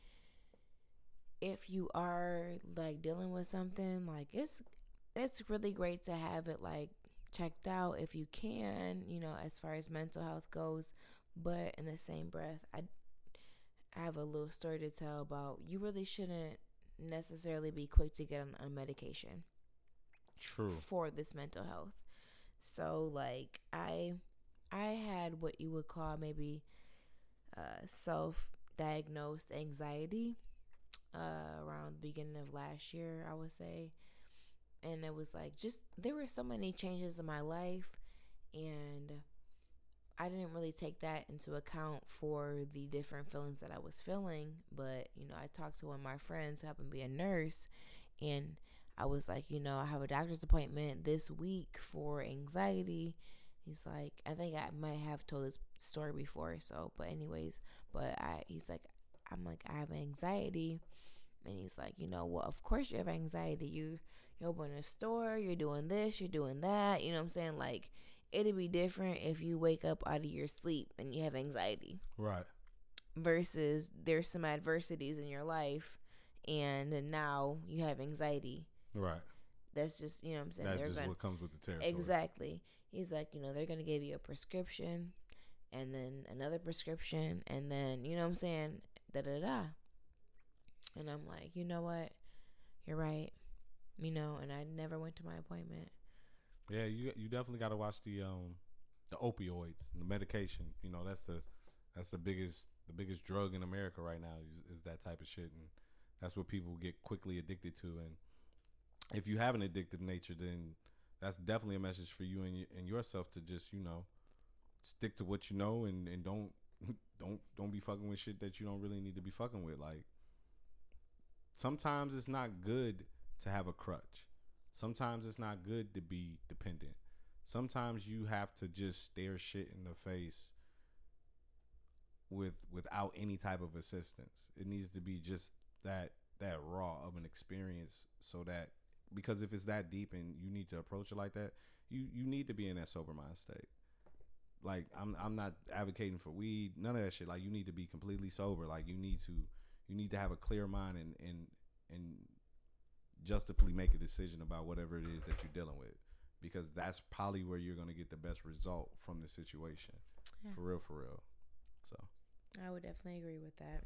if you are like dealing with something like it's it's really great to have it like checked out if you can you know as far as mental health goes but in the same breath i i have a little story to tell about you really shouldn't necessarily be quick to get on, on medication True. for this mental health. So like I I had what you would call maybe uh self-diagnosed anxiety uh around the beginning of last year, I would say. And it was like just there were so many changes in my life and I didn't really take that into account for the different feelings that I was feeling, but you know, I talked to one of my friends who happened to be a nurse and I was like, you know, I have a doctor's appointment this week for anxiety. He's like, I think I might have told this story before, so but anyways, but I he's like, I'm like, I have anxiety, and he's like, you know, well, of course you have anxiety. You you open a store, you're doing this, you're doing that. You know what I'm saying? Like, it'd be different if you wake up out of your sleep and you have anxiety Right. versus there's some adversities in your life and now you have anxiety Right. that's just you know what i'm saying That's they're just gonna what comes with the territory. exactly he's like you know they're gonna give you a prescription and then another prescription and then you know what i'm saying da da da and i'm like you know what you're right you know and i never went to my appointment Yeah, you you definitely got to watch the um the opioids, the medication. You know, that's the that's the biggest the biggest drug in America right now is, is that type of shit, and that's what people get quickly addicted to. And if you have an addictive nature, then that's definitely a message for you and and yourself to just you know stick to what you know and and don't don't don't be fucking with shit that you don't really need to be fucking with. Like sometimes it's not good to have a crutch. Sometimes it's not good to be dependent. Sometimes you have to just stare shit in the face with without any type of assistance. It needs to be just that that raw of an experience so that because if it's that deep and you need to approach it like that, you you need to be in that sober mind state. Like I'm I'm not advocating for weed, none of that shit. Like you need to be completely sober. Like you need to you need to have a clear mind and and and justifully make a decision about whatever it is that you're dealing with because that's probably where you're going to get the best result from the situation. Yeah. For real, for real. So, I would definitely agree with that.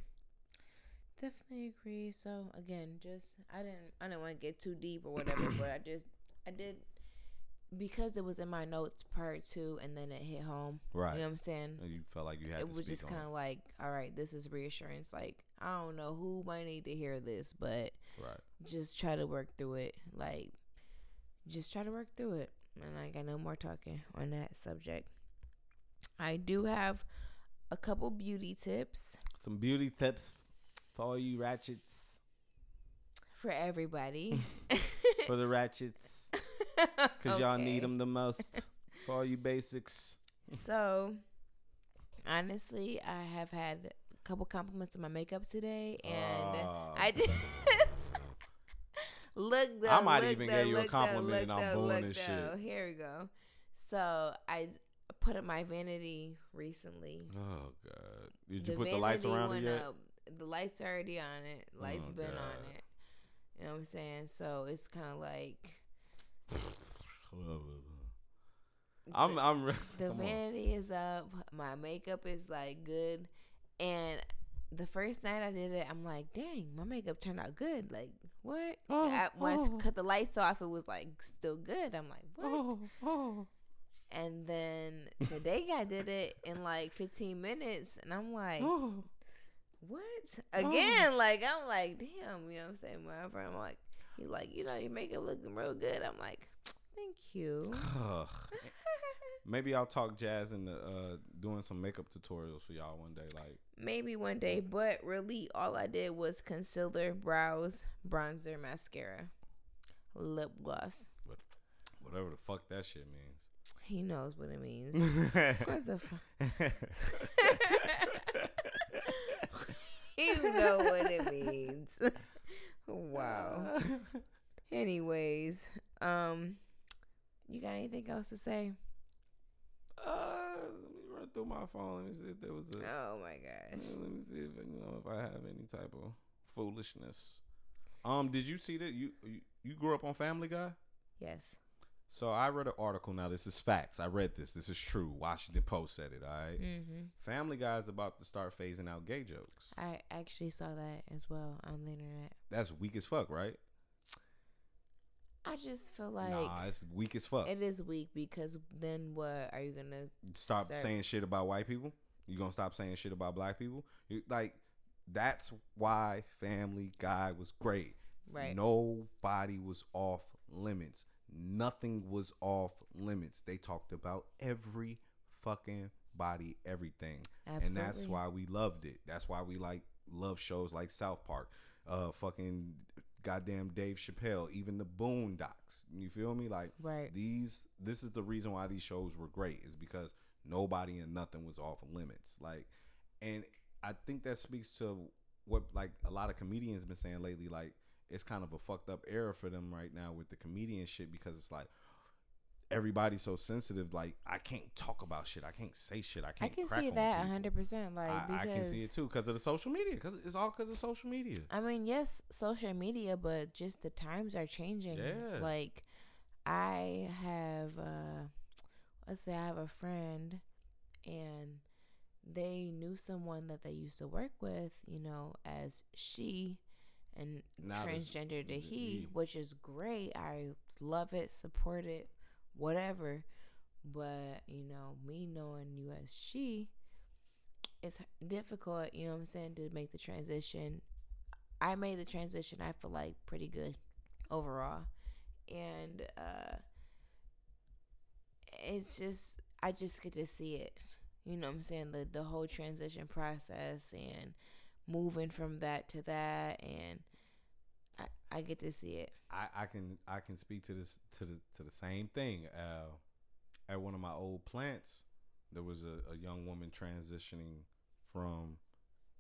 Definitely agree. So again, just I didn't I didn't want to get too deep or whatever, but I just I did because it was in my notes prior to and then it hit home. right. You know what I'm saying? you felt like you had it was just kind of like, all right, this is reassurance. Like I don't know who might need to hear this, but. Right. just try to work through it. Like just try to work through it. And I got no more talking on that subject. I do have a couple beauty tips Some beauty tips for all you ratchets. for everybody. For the ratchets. Because y'all need them the most. For all you basics. So, honestly, I have had a couple compliments on my makeup today, and Oh. I just look. Though, I might look even though, give you a though, compliment look and I'm booing this though. shit. Here we go. So I put up my vanity recently. Oh, God. Did The you put the lights around it yet? up. the lights already on it. Lights Oh, been God. on it. You know what I'm saying? So it's kind of like I'm I'm re- the come on. vanity is up. My makeup is like good, and the first night I did it, I'm like, dang, my makeup turned out good. Like what? Oh, I, when oh. I cut the lights off, it was like still good. I'm like, oh, what? Oh, oh. And then today I did it in like 15 minutes, and I'm like, oh. what? Oh. Again, like I'm like, damn, you know what I'm saying? My friend, I'm like, he's like, you know, you make it looking real good. I'm like, thank you. Maybe I'll talk jazz into uh, doing some makeup tutorials for y'all one day. Like, Maybe one day, but really, all I did was concealer, brows, bronzer, mascara, lip gloss. whatever the fuck that shit means. He knows what it means. what the fuck? you know what it means. wow. Anyways, um, you got anything else to say? Uh, let me run through my phone. Let me see if there was a. Oh my gosh. Let me see if you know if I have any type of foolishness. Um, did you see that you you, you grew up on Family Guy? Yes. So I read an article. Now this is facts. I read this. This is true. Washington Post said it. All right. Mm-hmm. Family Guy is about to start phasing out gay jokes. I actually saw that as well on the internet. That's weak as fuck, right? I just feel like nah, it's weak as fuck. it is weak because then what are you gonna? stop Sir. saying shit about white people. You gonna stop saying shit about black people? You, like that's why Family Guy was great. Right. Nobody was off limits. Nothing was off limits. They talked about every fucking body, everything, and that's why we loved it. That's why we like love shows like South Park, uh, fucking goddamn Dave Chappelle, even the Boondocks. You feel me? Like Right. these this is the reason why these shows were great is because nobody and nothing was off limits like and i think that speaks to what like a lot of comedians been saying lately like it's kind of a fucked up era for them right now with the comedian shit because it's like everybody's so sensitive like i can't talk about shit i can't say shit i can't I can see that hundred percent. Like I, because I can see it too because of the social media because it's all because of social media I mean, yes, social media, but just the times are changing. Yeah. Like, I have, uh, let's say, I have a friend, and they knew someone that they used to work with, you know, as she, and Now transgender to he, he. which is great. I love it, support it, whatever. But you know, me knowing you as she, it's difficult, you know what I'm saying, to make the transition. I made the transition, I feel like pretty good overall. And uh it's just I just get to see it. You know what I'm saying? The the whole transition process and moving from that to that and I, I get to see it. I, I can I can speak to this to the to the same thing. Uh, at one of my old plants, there was a, a young woman transitioning from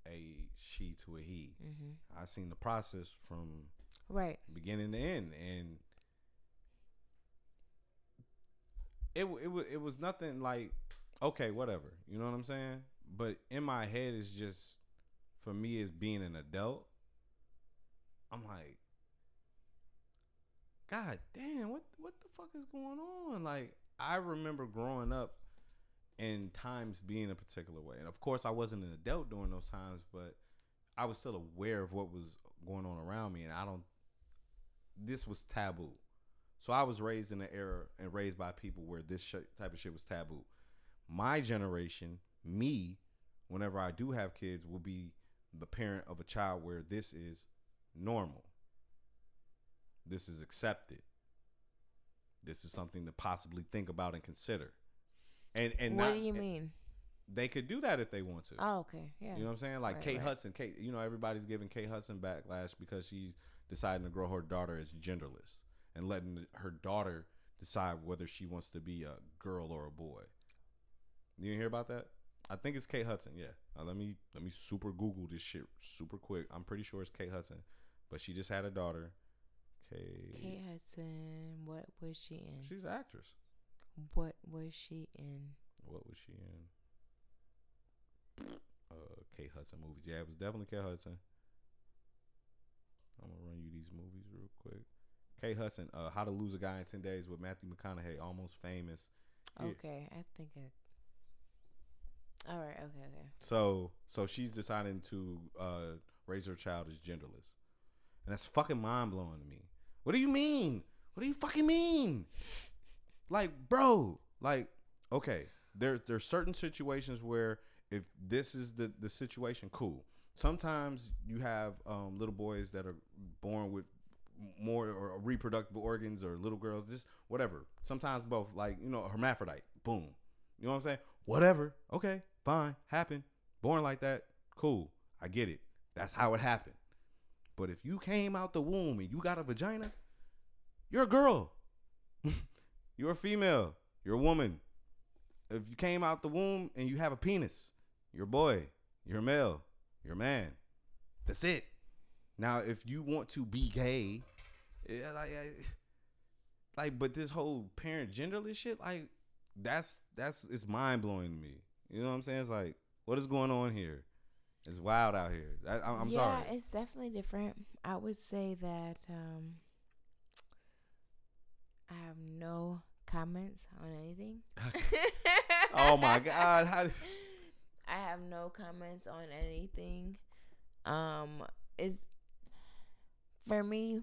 a she to a he. hmm I seen the process from Right. beginning to end, and it it it was nothing like okay, whatever. You know what I'm saying? But in my head, it's just for me as being an adult. I'm like, God damn, what what the fuck is going on? Like, I remember growing up and times being a particular way, and of course, I wasn't an adult during those times, but I was still aware of what was going on around me, and I don't. This was taboo, so I was raised in an era and raised by people where this sh- type of shit was taboo. My generation, me, whenever I do have kids, will be the parent of a child where this is normal. This is accepted. This is something to possibly think about and consider. And and what not, do you mean? They could do that if they want to. Oh, okay. Yeah. You know what I'm saying? Like Right, Kate right. Hudson, Kate, you know, everybody's giving Kate Hudson backlash because she's deciding to grow her daughter as genderless and letting her daughter decide whether she wants to be a girl or a boy. You didn't hear about that? I think it's Kate Hudson. Yeah. Now let me let me super Google this shit super quick. I'm pretty sure it's Kate Hudson, but she just had a daughter. Kate. Kate Hudson, what was she in? She's an actress. What was she in? What was she in? uh, Kate Hudson movies. Yeah, it was definitely Kate Hudson. I'm gonna run you these movies real quick. Kate Hudson, uh, How to Lose a Guy in Ten Days with Matthew McConaughey, almost famous. Yeah. Okay, I think it. All right. Okay. Okay. So so she's deciding to uh, raise her child as genderless, and that's fucking mind blowing to me. What do you mean? What do you fucking mean? Like, bro, like, okay, there there's certain situations where if this is the the situation, cool. Sometimes you have um, little boys that are born with more or reproductive organs or little girls, just whatever. Sometimes both, like you know, hermaphrodite. Boom. You know what I'm saying? Whatever. Okay, fine. Happened. Born like that. Cool. I get it. That's how it happened. But if you came out the womb and you got a vagina, you're a girl. you're a female. You're a woman. If you came out the womb and you have a penis, you're a boy. You're a male. You're a man. That's it. Now, if you want to be gay, like, like, but this whole parent genderless shit, like, that's that's it's mind blowing to me. You know what I'm saying? It's like, what is going on here? It's wild out here. I, I'm yeah, sorry. it's definitely different. I would say that um, I have no comments on anything. oh my god! How? I have no comments on anything. Um, is for me,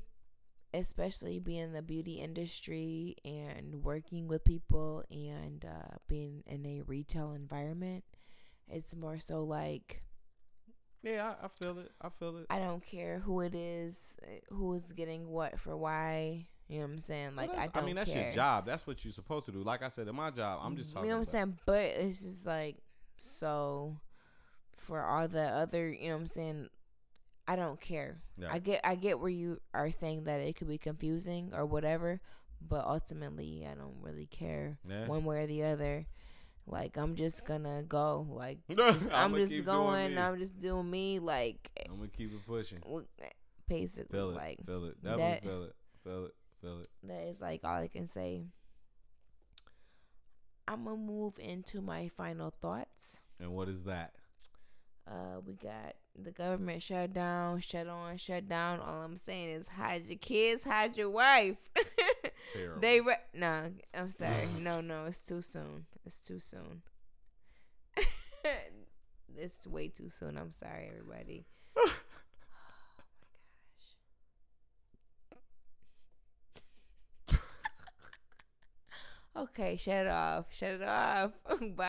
especially being in the beauty industry and working with people and uh, being in a retail environment. It's more so like Yeah, I, I feel it. I feel it. I don't care who it is, who is getting what for why. You know what I'm saying? Well, Like I don't I mean, that's care. your job. That's what you're supposed to do. Like I said, in my job, I'm just talking. You know what I'm saying? But it's just like so for all the other, you know what I'm saying? I don't care. Yeah. I get I get where you are saying that it could be confusing or whatever, but ultimately I don't really care one way or the other. Like I'm just gonna go. Like just- I'm, I'ma just going. I'm just doing me. Like I'm gonna keep it pushing. basically, Feel it. like feel it. Definitely that- feel it. Feel it. Feel it. that is like all I can say. I'm gonna move into my final thoughts. And what is that? Uh, we got the government shut down, shut on, shut down. All I'm saying is hide your kids, hide your wife. They re- no, I'm sorry, no, no, it's too soon. It's too soon. it's way too soon. I'm sorry, everybody. Oh my gosh. Okay, shut it off. Shut it off. Bye.